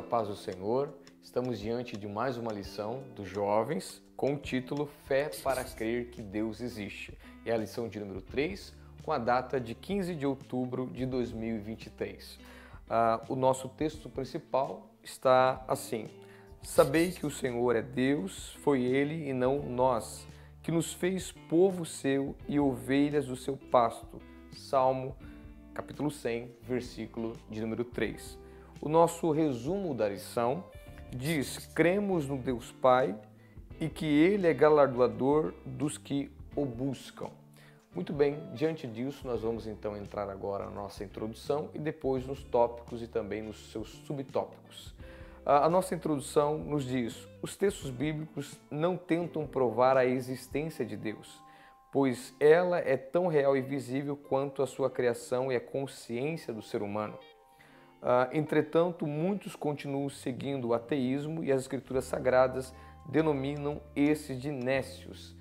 a paz do Senhor. Estamos diante de mais uma lição dos jovens com o título Fé para crer que Deus existe. É a lição de número 3, com a data de 15 de outubro de 2023. Ah, o nosso texto principal está assim: Sabei que o Senhor é Deus, foi Ele e não nós, que nos fez povo seu e ovelhas do seu pasto. Salmo capítulo 100, versículo de número 3. O nosso resumo da lição diz: cremos no Deus Pai e que Ele é galardoador dos que o buscam. Muito bem, diante disso, nós vamos então entrar agora na nossa introdução e depois nos tópicos e também nos seus subtópicos. A nossa introdução nos diz: os textos bíblicos não tentam provar a existência de Deus, pois ela é tão real e visível quanto a sua criação e a consciência do ser humano. Entretanto, muitos continuam seguindo o ateísmo e as escrituras sagradas denominam esses de nécios.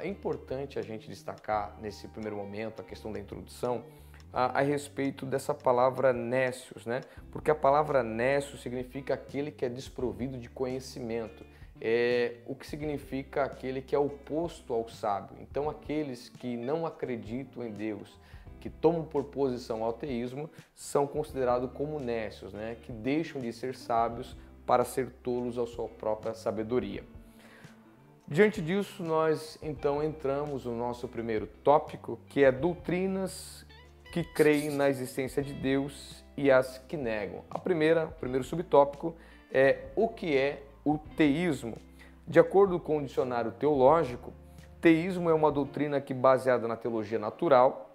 É importante a gente destacar nesse primeiro momento a questão da introdução a, a, respeito dessa palavra nécios, né? Porque a palavra nécio significa aquele que é desprovido de conhecimento, é o que significa aquele que é oposto ao sábio. Então, aqueles que não acreditam em Deus, que tomam por posição o ateísmo, são considerados como nécios, né? Que deixam de ser sábios para ser tolos à sua própria sabedoria. Diante disso, nós então entramos no nosso primeiro tópico, que é doutrinas que creem na existência de Deus e as que negam. A primeira, o primeiro subtópico é o que é o teísmo. De acordo com o dicionário teológico, teísmo é uma doutrina que, baseada na teologia natural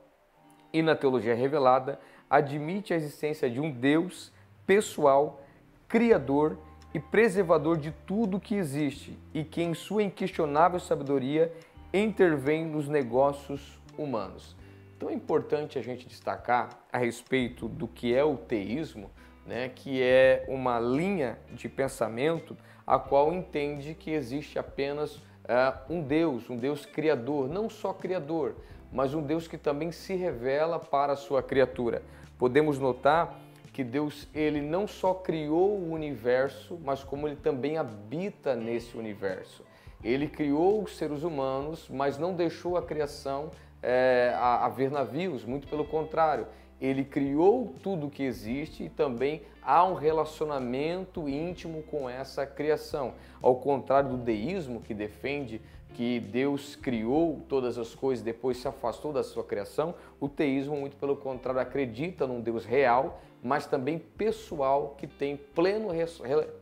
e na teologia revelada, admite a existência de um Deus pessoal, criador e preservador de tudo que existe e que, em sua inquestionável sabedoria, intervém nos negócios humanos. Então é importante a gente destacar a respeito do que é o teísmo, né, que é uma linha de pensamento a qual entende que existe apenas uh, um Deus, um Deus criador, não só criador, mas um Deus que também se revela para a sua criatura. Podemos notar que Deus ele não só criou o universo, mas como ele também habita nesse universo. Ele criou os seres humanos, mas não deixou a criação é, a, a ver navios, muito pelo contrário. Ele criou tudo que existe e também há um relacionamento íntimo com essa criação. Ao contrário do deísmo, que defende que Deus criou todas as coisas depois se afastou da sua criação, o teísmo, muito pelo contrário, acredita num Deus real, mas também pessoal, que tem pleno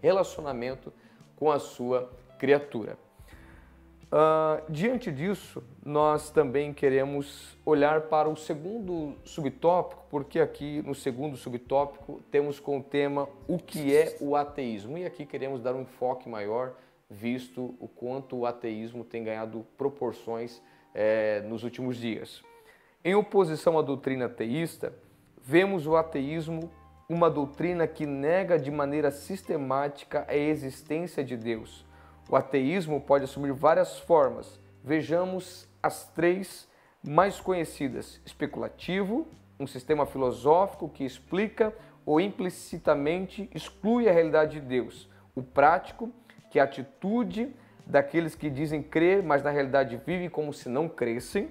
relacionamento com a sua criatura. Uh, diante disso, nós também queremos olhar para o segundo subtópico, porque aqui no segundo subtópico temos com o tema o que é o ateísmo. E aqui queremos dar um enfoque maior, visto o quanto o ateísmo tem ganhado proporções é, nos últimos dias. Em oposição à doutrina ateísta, vemos o ateísmo uma doutrina que nega de maneira sistemática a existência de Deus o ateísmo pode assumir várias formas. Vejamos as três mais conhecidas: especulativo, um sistema filosófico que explica ou implicitamente exclui a realidade de Deus. O prático, que a atitude daqueles que dizem crer, mas na realidade vivem como se não crescem.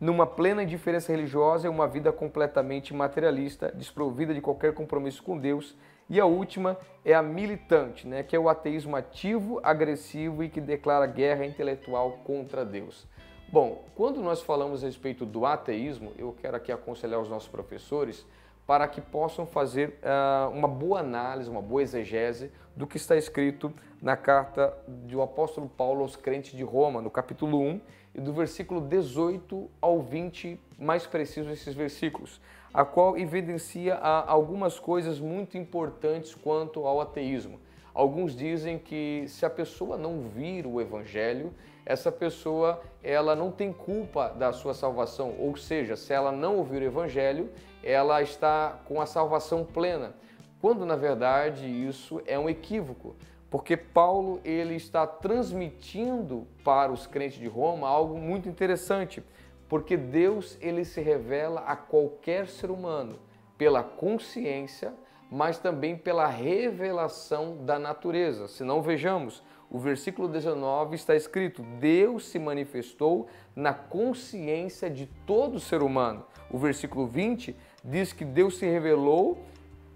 Numa plena indiferença religiosa é uma vida completamente materialista, desprovida de qualquer compromisso com Deus e a última é a militante, né, que é o ateísmo ativo, agressivo e que declara guerra intelectual contra Deus. Bom, quando nós falamos a respeito do ateísmo, eu quero aqui aconselhar os nossos professores para que possam fazer uh, uma boa análise, uma boa exegese do que está escrito na carta do apóstolo Paulo aos crentes de Roma, no capítulo 1, e do versículo 18 ao 20, mais preciso esses versículos a qual evidencia algumas coisas muito importantes quanto ao ateísmo. Alguns dizem que se a pessoa não vir o evangelho, essa pessoa ela não tem culpa da sua salvação, ou seja, se ela não ouvir o evangelho, ela está com a salvação plena. Quando na verdade isso é um equívoco, porque Paulo ele está transmitindo para os crentes de Roma algo muito interessante porque Deus ele se revela a qualquer ser humano pela consciência, mas também pela revelação da natureza. Se não vejamos, o versículo 19 está escrito: Deus se manifestou na consciência de todo ser humano. O versículo 20 diz que Deus se revelou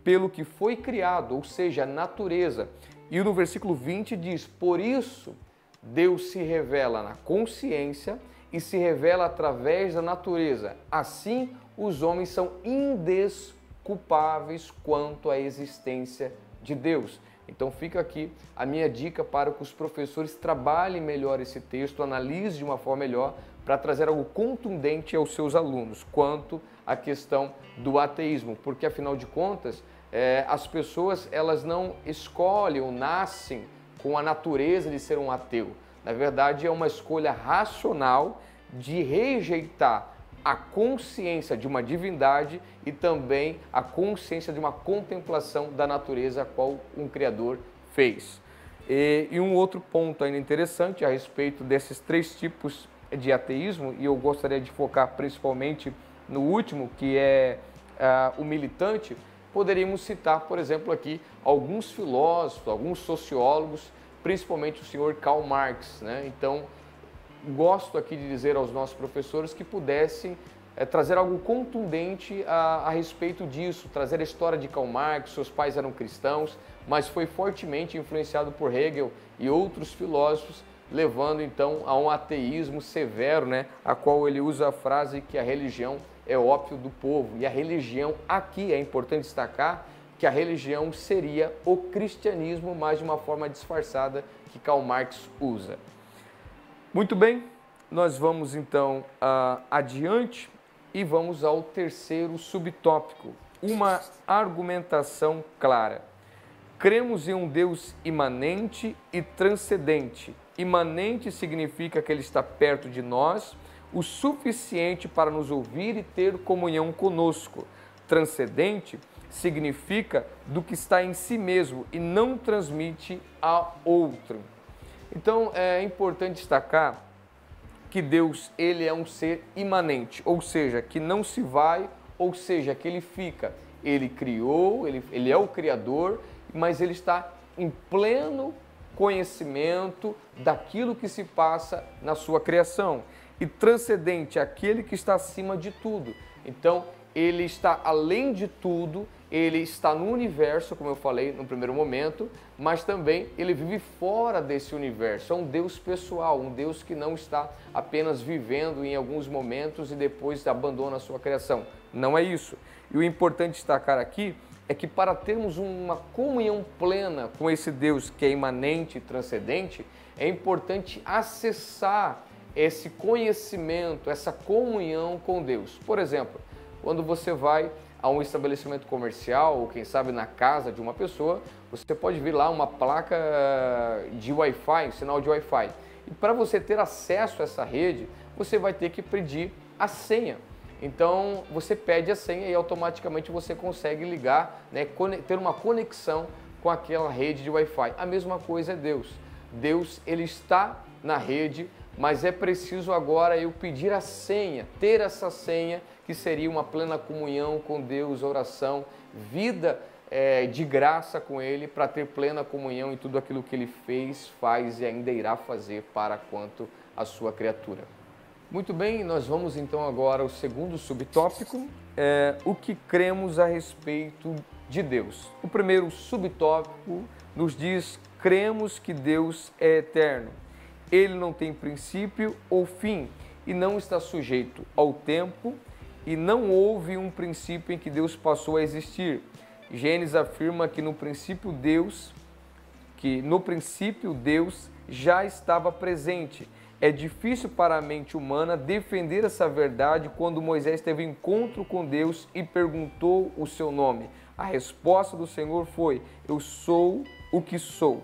pelo que foi criado, ou seja, a natureza. E no versículo 20 diz: Por isso Deus se revela na consciência e se revela através da natureza. Assim, os homens são indesculpáveis quanto à existência de Deus. Então fica aqui a minha dica para que os professores trabalhem melhor esse texto, analisem de uma forma melhor para trazer algo contundente aos seus alunos quanto à questão do ateísmo, porque afinal de contas é, as pessoas elas não escolhem ou nascem com a natureza de ser um ateu. Na verdade é uma escolha racional de rejeitar a consciência de uma divindade e também a consciência de uma contemplação da natureza a qual um Criador fez. E, e, um outro ponto ainda interessante a respeito desses três tipos de ateísmo, e eu gostaria de focar principalmente no último, que é uh, o militante, poderíamos citar, por exemplo, aqui alguns filósofos, alguns sociólogos, principalmente o senhor Karl Marx. Né? Então, gosto aqui de dizer aos nossos professores que pudessem é, trazer algo contundente a, a, respeito disso, trazer a história de Karl Marx, seus pais eram cristãos, mas foi fortemente influenciado por Hegel e outros filósofos, levando então a um ateísmo severo, né, a qual ele usa a frase que a religião é ópio do povo. E a religião aqui é importante destacar que a religião seria o cristianismo, mas de uma forma disfarçada que Karl Marx usa. Muito bem, nós vamos então uh, adiante e vamos ao terceiro subtópico, uma argumentação clara. Cremos em um Deus imanente e transcendente. Imanente significa que ele está perto de nós, o suficiente para nos ouvir e ter comunhão conosco. Transcendente significa do que está em si mesmo e não transmite a outro. Então é importante destacar que Deus ele é um ser imanente, ou seja, que não se vai, ou seja, que ele fica. Ele criou, ele, ele é o Criador, mas ele está em pleno conhecimento daquilo que se passa na sua criação. E transcendente, aquele que está acima de tudo. Então, ele está além de tudo, ele está no universo, como eu falei no primeiro momento, mas também ele vive fora desse universo. É um Deus pessoal, um Deus que não está apenas vivendo em alguns momentos e depois abandona a sua criação. Não é isso. E o importante destacar aqui é que para termos uma comunhão plena com esse Deus que é imanente e transcendente, é importante acessar esse conhecimento, essa comunhão com Deus. Por exemplo, quando você vai a um estabelecimento comercial ou quem sabe na casa de uma pessoa, você pode vir lá uma placa de Wi-Fi, um sinal de Wi-Fi. E para você ter acesso a essa rede, você vai ter que pedir a senha. Então você pede a senha e automaticamente você consegue ligar, né, ter uma conexão com aquela rede de Wi-Fi. A mesma coisa é Deus. Deus ele está na rede, mas é preciso agora eu pedir a senha, ter essa senha que seria uma plena comunhão com Deus, oração, vida é, de graça com Ele, para ter plena comunhão em tudo aquilo que Ele fez, faz e ainda irá fazer para quanto a sua criatura. Muito bem, nós vamos então agora ao segundo subtópico, é, o que cremos a respeito de Deus. O primeiro subtópico nos diz: cremos que Deus é eterno. Ele não tem princípio ou fim e não está sujeito ao tempo e não houve um princípio em que Deus passou a existir. Gênesis afirma que no princípio Deus, que no princípio Deus já estava presente. É difícil para a mente humana defender essa verdade quando Moisés teve encontro com Deus e perguntou o seu nome. A resposta do Senhor foi: Eu sou o que sou.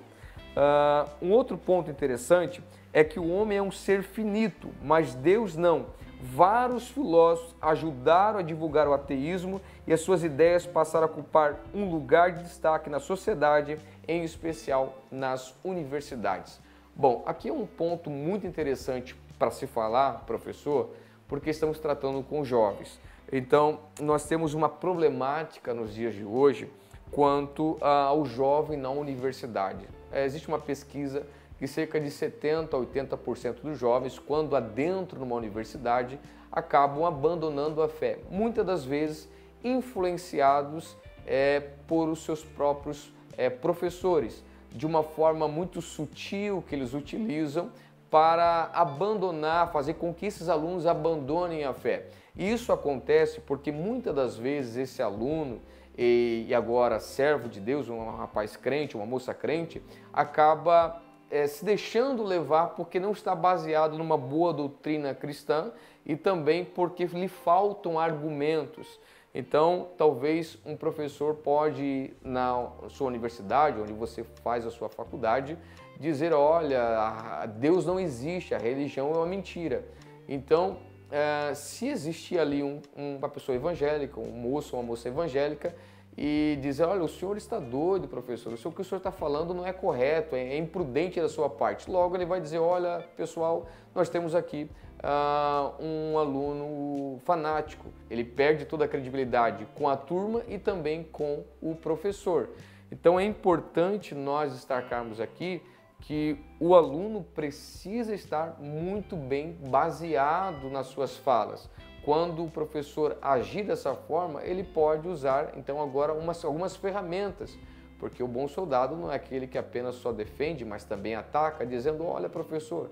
Uh, um outro ponto interessante é que o homem é um ser finito, mas Deus não vários filósofos ajudaram a divulgar o ateísmo e as suas ideias passaram a ocupar um lugar de destaque na sociedade, em especial nas universidades. Bom, aqui é um ponto muito interessante para se falar, professor, porque estamos tratando com jovens. Então, nós temos uma problemática nos dias de hoje quanto ao jovem na universidade. É, existe uma pesquisa que cerca de 70 a 80% dos jovens, quando adentram numa universidade, acabam abandonando a fé, muitas das vezes influenciados é, por os seus próprios é, professores, de uma forma muito sutil que eles utilizam para abandonar, fazer com que esses alunos abandonem a fé. Isso acontece porque muitas das vezes esse aluno e agora servo de Deus, um rapaz crente, uma moça crente, acaba é, se deixando levar porque não está baseado numa boa doutrina cristã e também porque lhe faltam argumentos. Então, talvez um professor pode na sua universidade, onde você faz a sua faculdade, dizer, olha, Deus não existe, a religião é uma mentira. Então, é, se existir ali um, uma pessoa evangélica, um moço ou uma moça evangélica, e dizer, olha, o senhor está doido, professor, o que o senhor está falando não é correto, é, é imprudente da sua parte. Logo ele vai dizer, olha, pessoal, nós temos aqui uh, um aluno fanático, ele perde toda a credibilidade com a turma e também com o professor. Então é importante nós destacarmos aqui que o aluno precisa estar muito bem baseado nas suas falas. Quando o professor agir dessa forma, ele pode usar então agora umas, algumas ferramentas, porque o bom soldado não é aquele que apenas só defende, mas também ataca, dizendo: olha, professor,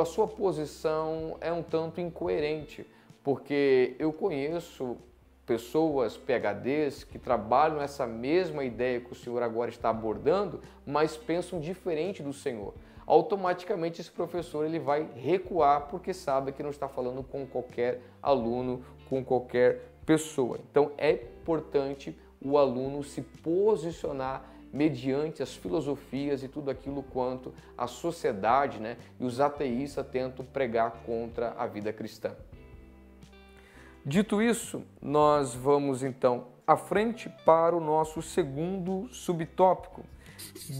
a sua posição é um tanto incoerente, porque eu conheço pessoas PHDs que trabalham essa mesma ideia que o senhor agora está abordando, mas pensam diferente do senhor automaticamente esse professor ele vai recuar porque sabe que não está falando com qualquer aluno, com qualquer pessoa. Então é importante o aluno se posicionar mediante as filosofias e tudo aquilo quanto a sociedade né, e os ateístas tentam pregar contra a vida cristã. Dito isso, nós vamos então à frente para o nosso segundo subtópico.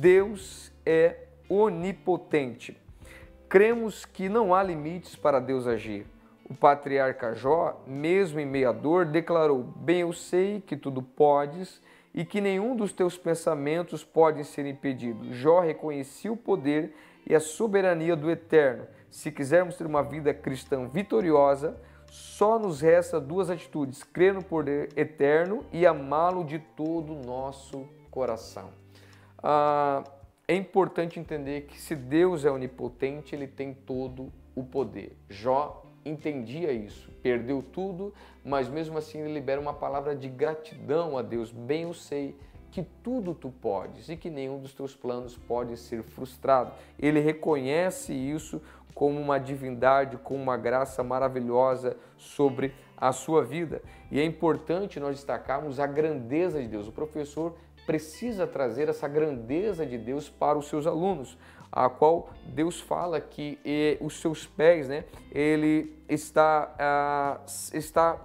Deus é onipotente. Cremos que não há limites para Deus agir. O patriarca Jó, mesmo em meia dor, declarou: Bem eu sei que tudo podes e que nenhum dos teus pensamentos pode ser impedido. Jó reconhecia o poder e a soberania do Eterno. Se quisermos ter uma vida cristã vitoriosa, só nos resta duas atitudes: crer no poder eterno e amá-lo de todo o nosso coração. Ah, é importante entender que se Deus é onipotente, ele tem todo o poder. Jó entendia isso, perdeu tudo, mas mesmo assim ele libera uma palavra de gratidão a Deus. Bem eu sei que tudo tu podes e que nenhum dos teus planos pode ser frustrado. Ele reconhece isso como uma divindade, como uma graça maravilhosa sobre a sua vida. E é importante nós destacarmos a grandeza de Deus. O professor precisa trazer essa grandeza de Deus para os seus alunos, a qual Deus fala que e, os seus pés, né, ele está, a, está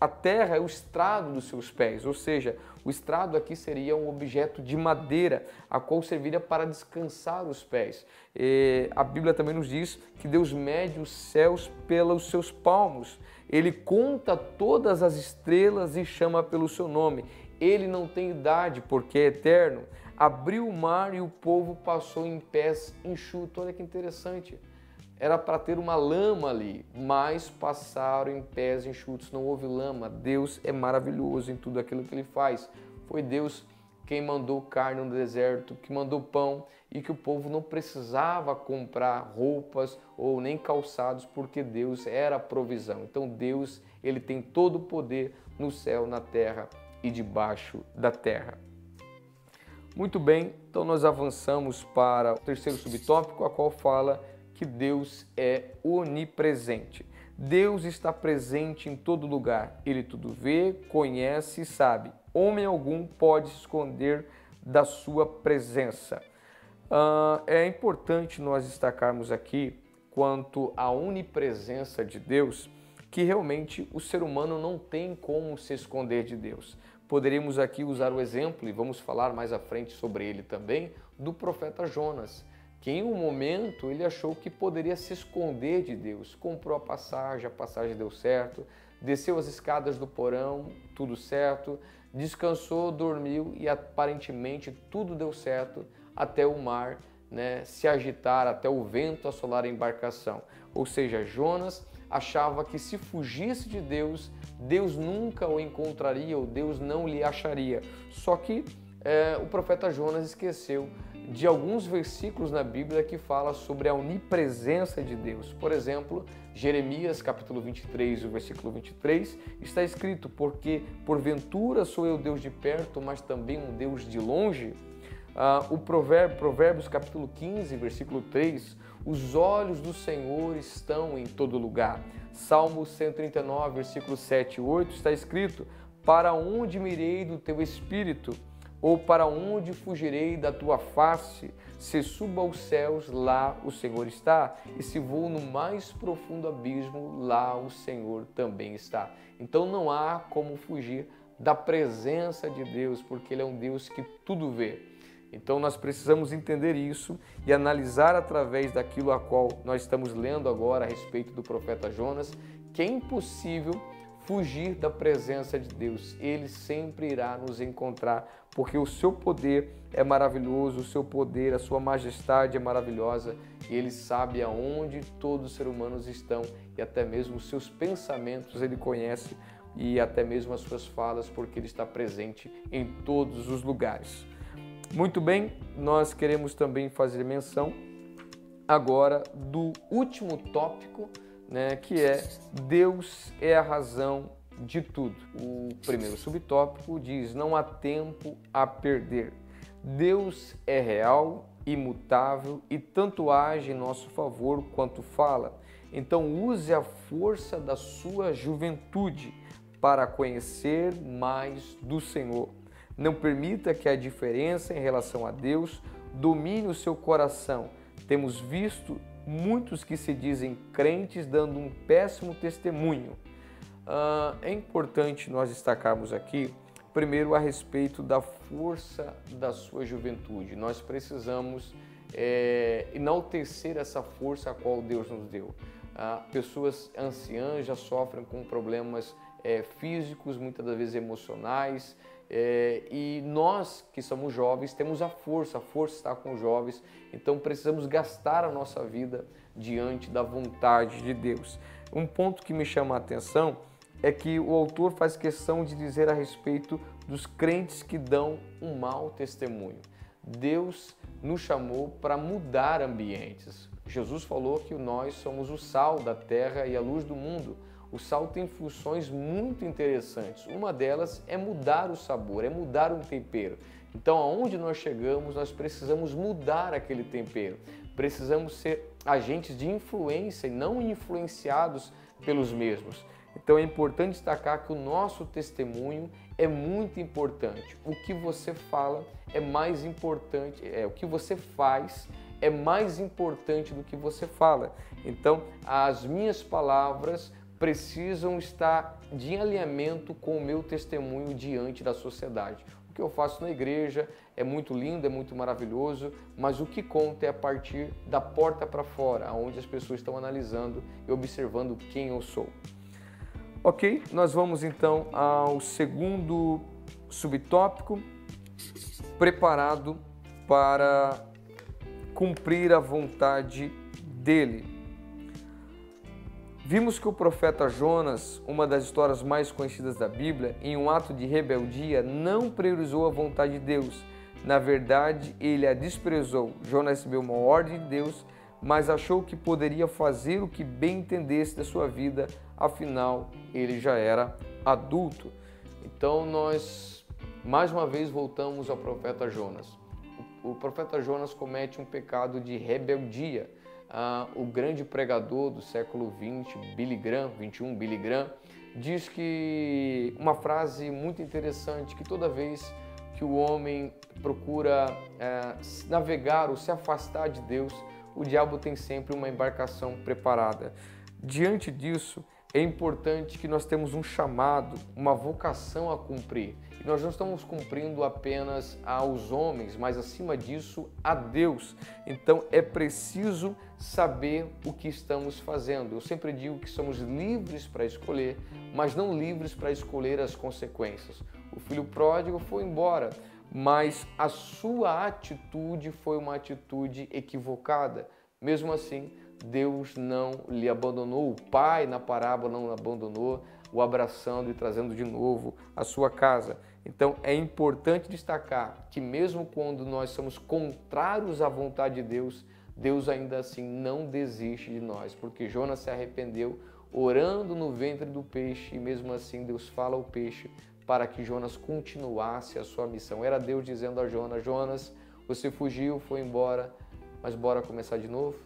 a terra é o estrado dos seus pés, ou seja, o estrado aqui seria um objeto de madeira, a qual serviria para descansar os pés. E a Bíblia também nos diz que Deus mede os céus pelos seus palmos. Ele conta todas as estrelas e chama pelo seu nome. Ele não tem idade porque é eterno. Abriu o mar e o povo passou em pés enxutos. Olha que interessante. Era para ter uma lama ali, mas passaram em pés enxutos. Não houve lama. Deus é maravilhoso em tudo aquilo que ele faz. Foi Deus quem mandou carne no deserto, que mandou pão e que o povo não precisava comprar roupas ou nem calçados porque Deus era a provisão. Então Deus, ele tem todo o poder no céu, na terra e debaixo da terra. Muito bem, então nós avançamos para o terceiro subtópico, a qual fala que Deus é onipresente. Deus está presente em todo lugar. Ele tudo vê, conhece e sabe. Homem algum pode se esconder da sua presença. Uh, é importante nós destacarmos aqui quanto à onipresença de Deus, que realmente o ser humano não tem como se esconder de Deus. Poderíamos aqui usar o exemplo, e vamos falar mais à frente sobre ele também, do profeta Jonas, que em um momento ele achou que poderia se esconder de Deus. Comprou a passagem, a passagem deu certo, desceu as escadas do porão, tudo certo, descansou, dormiu e aparentemente tudo deu certo até o mar né, se agitar, até o vento assolar a embarcação. Ou seja, Jonas achava que se fugisse de Deus, Deus nunca o encontraria ou Deus não lhe acharia. Só que é, o profeta Jonas esqueceu de alguns versículos na Bíblia que fala sobre a onipresença de Deus. Por exemplo, Jeremias capítulo 23, o versículo 23, está escrito: Porque porventura sou eu Deus de perto, mas também um Deus de longe. Ah, o provérbio, Provérbios capítulo 15, versículo 3, os olhos do Senhor estão em todo lugar. Salmo 139, versículo 7 e 8 está escrito: Para onde mirei do teu espírito? Ou para onde fugirei da tua face? Se subo aos céus, lá o Senhor está, e se vou no mais profundo abismo, lá o Senhor também está. Então não há como fugir da presença de Deus, porque Ele é um Deus que tudo vê. Então nós precisamos entender isso e analisar através daquilo a qual nós estamos lendo agora a respeito do profeta Jonas, que é impossível fugir da presença de Deus. Ele sempre irá nos encontrar, porque o seu poder é maravilhoso, o seu poder, a sua majestade é maravilhosa e ele sabe aonde todos os seres humanos estão e até mesmo os seus pensamentos ele conhece e até mesmo as suas falas, porque ele está presente em todos os lugares. Muito bem, nós queremos também fazer menção agora do último tópico né, que é Deus é a razão de tudo. O primeiro subtópico diz: não há tempo a perder. Deus é real, imutável e tanto age em nosso favor quanto fala. Então use a força da sua juventude para conhecer mais do Senhor. Não permita que a diferença em relação a Deus domine o seu coração. Temos visto muitos que se dizem crentes dando um péssimo testemunho. Uh, é importante nós destacarmos aqui, primeiro, a respeito da força da sua juventude. Nós precisamos é, enaltecer essa força a qual Deus nos deu. Uh, pessoas anciãs já sofrem com problemas é, físicos, muitas das vezes emocionais, é, e nós que somos jovens temos a força, a força está com os jovens, então precisamos gastar a nossa vida diante da vontade de Deus. Um ponto que me chama a atenção é que o autor faz questão de dizer a respeito dos crentes que dão um mau testemunho. Deus nos chamou para mudar ambientes. Jesus falou que nós somos o sal da terra e a luz do mundo. O sal tem funções muito interessantes. Uma delas é mudar o sabor, é mudar um tempero. Então, aonde nós chegamos, nós precisamos mudar aquele tempero. Precisamos ser agentes de influência e não influenciados pelos mesmos. Então é importante destacar que o nosso testemunho é muito importante. O que você fala é mais importante, é o que você faz é mais importante do que você fala. Então, as minhas palavras precisam estar de alinhamento com o meu testemunho diante da sociedade. O que eu faço na igreja é muito lindo, é muito maravilhoso, mas o que conta é a partir da porta para fora, onde as pessoas estão analisando e observando quem eu sou. Ok, nós vamos então ao segundo subtópico, preparado para cumprir a vontade dele. Vimos que o profeta Jonas, uma das histórias mais conhecidas da Bíblia, em um ato de rebeldia, não priorizou a vontade de Deus. Na verdade, ele a desprezou. Jonas recebeu uma ordem de Deus, mas achou que poderia fazer o que bem entendesse da sua vida, afinal, ele já era adulto. Então, nós mais uma vez voltamos ao profeta Jonas. O profeta Jonas comete um pecado de rebeldia ah, o grande pregador do século 20, Billy Graham, 21, Billy Graham, diz que uma frase muito interessante que toda vez que o homem procura é, navegar ou se afastar de Deus, o diabo tem sempre uma embarcação preparada. Diante disso, é importante que nós temos um chamado, uma vocação a cumprir. E nós não estamos cumprindo apenas aos homens, mas acima disso a Deus. Então é preciso saber o que estamos fazendo. Eu sempre digo que somos livres para escolher, mas não livres para escolher as consequências. O filho pródigo foi embora, mas a sua atitude foi uma atitude equivocada. Mesmo assim, Deus não lhe abandonou, o pai na parábola não abandonou, o abraçando e trazendo de novo a sua casa. Então é importante destacar que, mesmo quando nós somos contrários à vontade de Deus, Deus ainda assim não desiste de nós, porque Jonas se arrependeu orando no ventre do peixe e mesmo assim Deus fala ao peixe para que Jonas continuasse a sua missão. Era Deus dizendo a Jonas: Jonas, você fugiu, foi embora, mas bora começar de novo?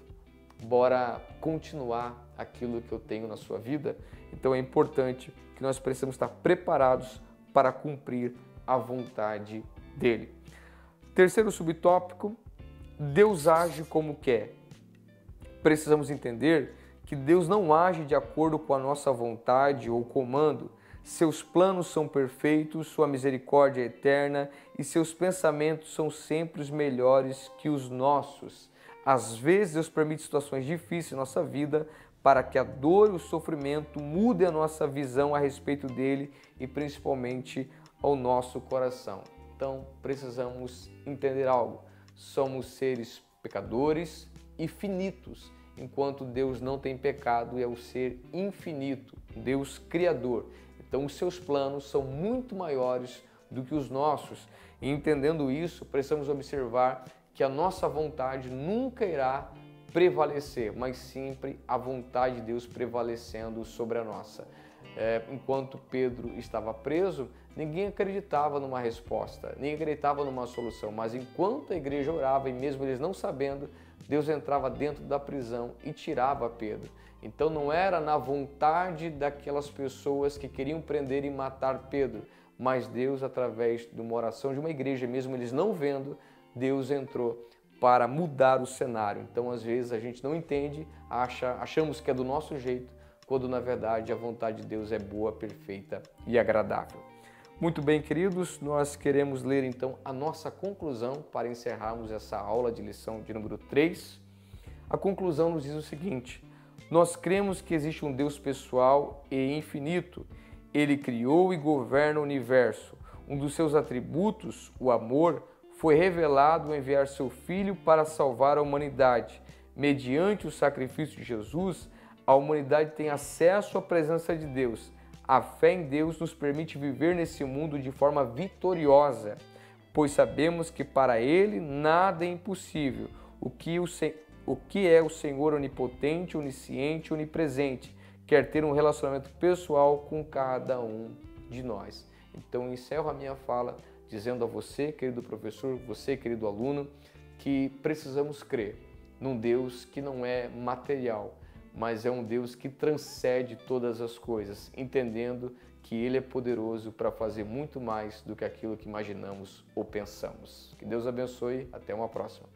Bora continuar aquilo que eu tenho na sua vida? Então é importante que nós precisamos estar preparados para cumprir a vontade dele. Terceiro subtópico: Deus age como quer. Precisamos entender que Deus não age de acordo com a nossa vontade ou comando. Seus planos são perfeitos, sua misericórdia é eterna e seus pensamentos são sempre os melhores que os nossos. Às vezes, Deus permite situações difíceis em nossa vida para que a dor e o sofrimento mudem a nossa visão a respeito dele e principalmente ao nosso coração. Então, precisamos entender algo. Somos seres pecadores e finitos, enquanto Deus não tem pecado e é o ser infinito, Deus criador. Então, os seus planos são muito maiores do que os nossos. E entendendo isso, precisamos observar que a nossa vontade nunca irá prevalecer, mas sempre a vontade de Deus prevalecendo sobre a nossa. É, enquanto Pedro estava preso, ninguém acreditava numa resposta, ninguém acreditava numa solução, mas enquanto a igreja orava e mesmo eles não sabendo, Deus entrava dentro da prisão e tirava Pedro. Então não era na vontade daquelas pessoas que queriam prender e matar Pedro, mas Deus, através de uma oração de uma igreja, mesmo eles não vendo, Deus entrou para mudar o cenário. Então, às vezes, a gente não entende, acha, achamos que é do nosso jeito, quando na verdade a vontade de Deus é boa, perfeita e agradável. Muito bem, queridos, nós queremos ler então a nossa conclusão para encerrarmos essa aula de lição de número 3. A conclusão nos diz o seguinte: Nós cremos que existe um Deus pessoal e infinito. Ele criou e governa o universo. Um dos seus atributos, o amor, foi revelado enviar seu Filho para salvar a humanidade. Mediante o sacrifício de Jesus, a humanidade tem acesso à presença de Deus. A fé em Deus nos permite viver nesse mundo de forma vitoriosa, pois sabemos que para Ele nada é impossível. O que, o, o que é o Senhor onipotente, onisciente, onipresente, quer ter um relacionamento pessoal com cada um de nós. Então, encerro a minha fala dizendo a você, querido professor, você, querido aluno, que precisamos crer num Deus que não é material, mas é um Deus que transcende todas as coisas, entendendo que Ele é poderoso para fazer muito mais do que aquilo que imaginamos ou pensamos. Que Deus abençoe, até uma próxima.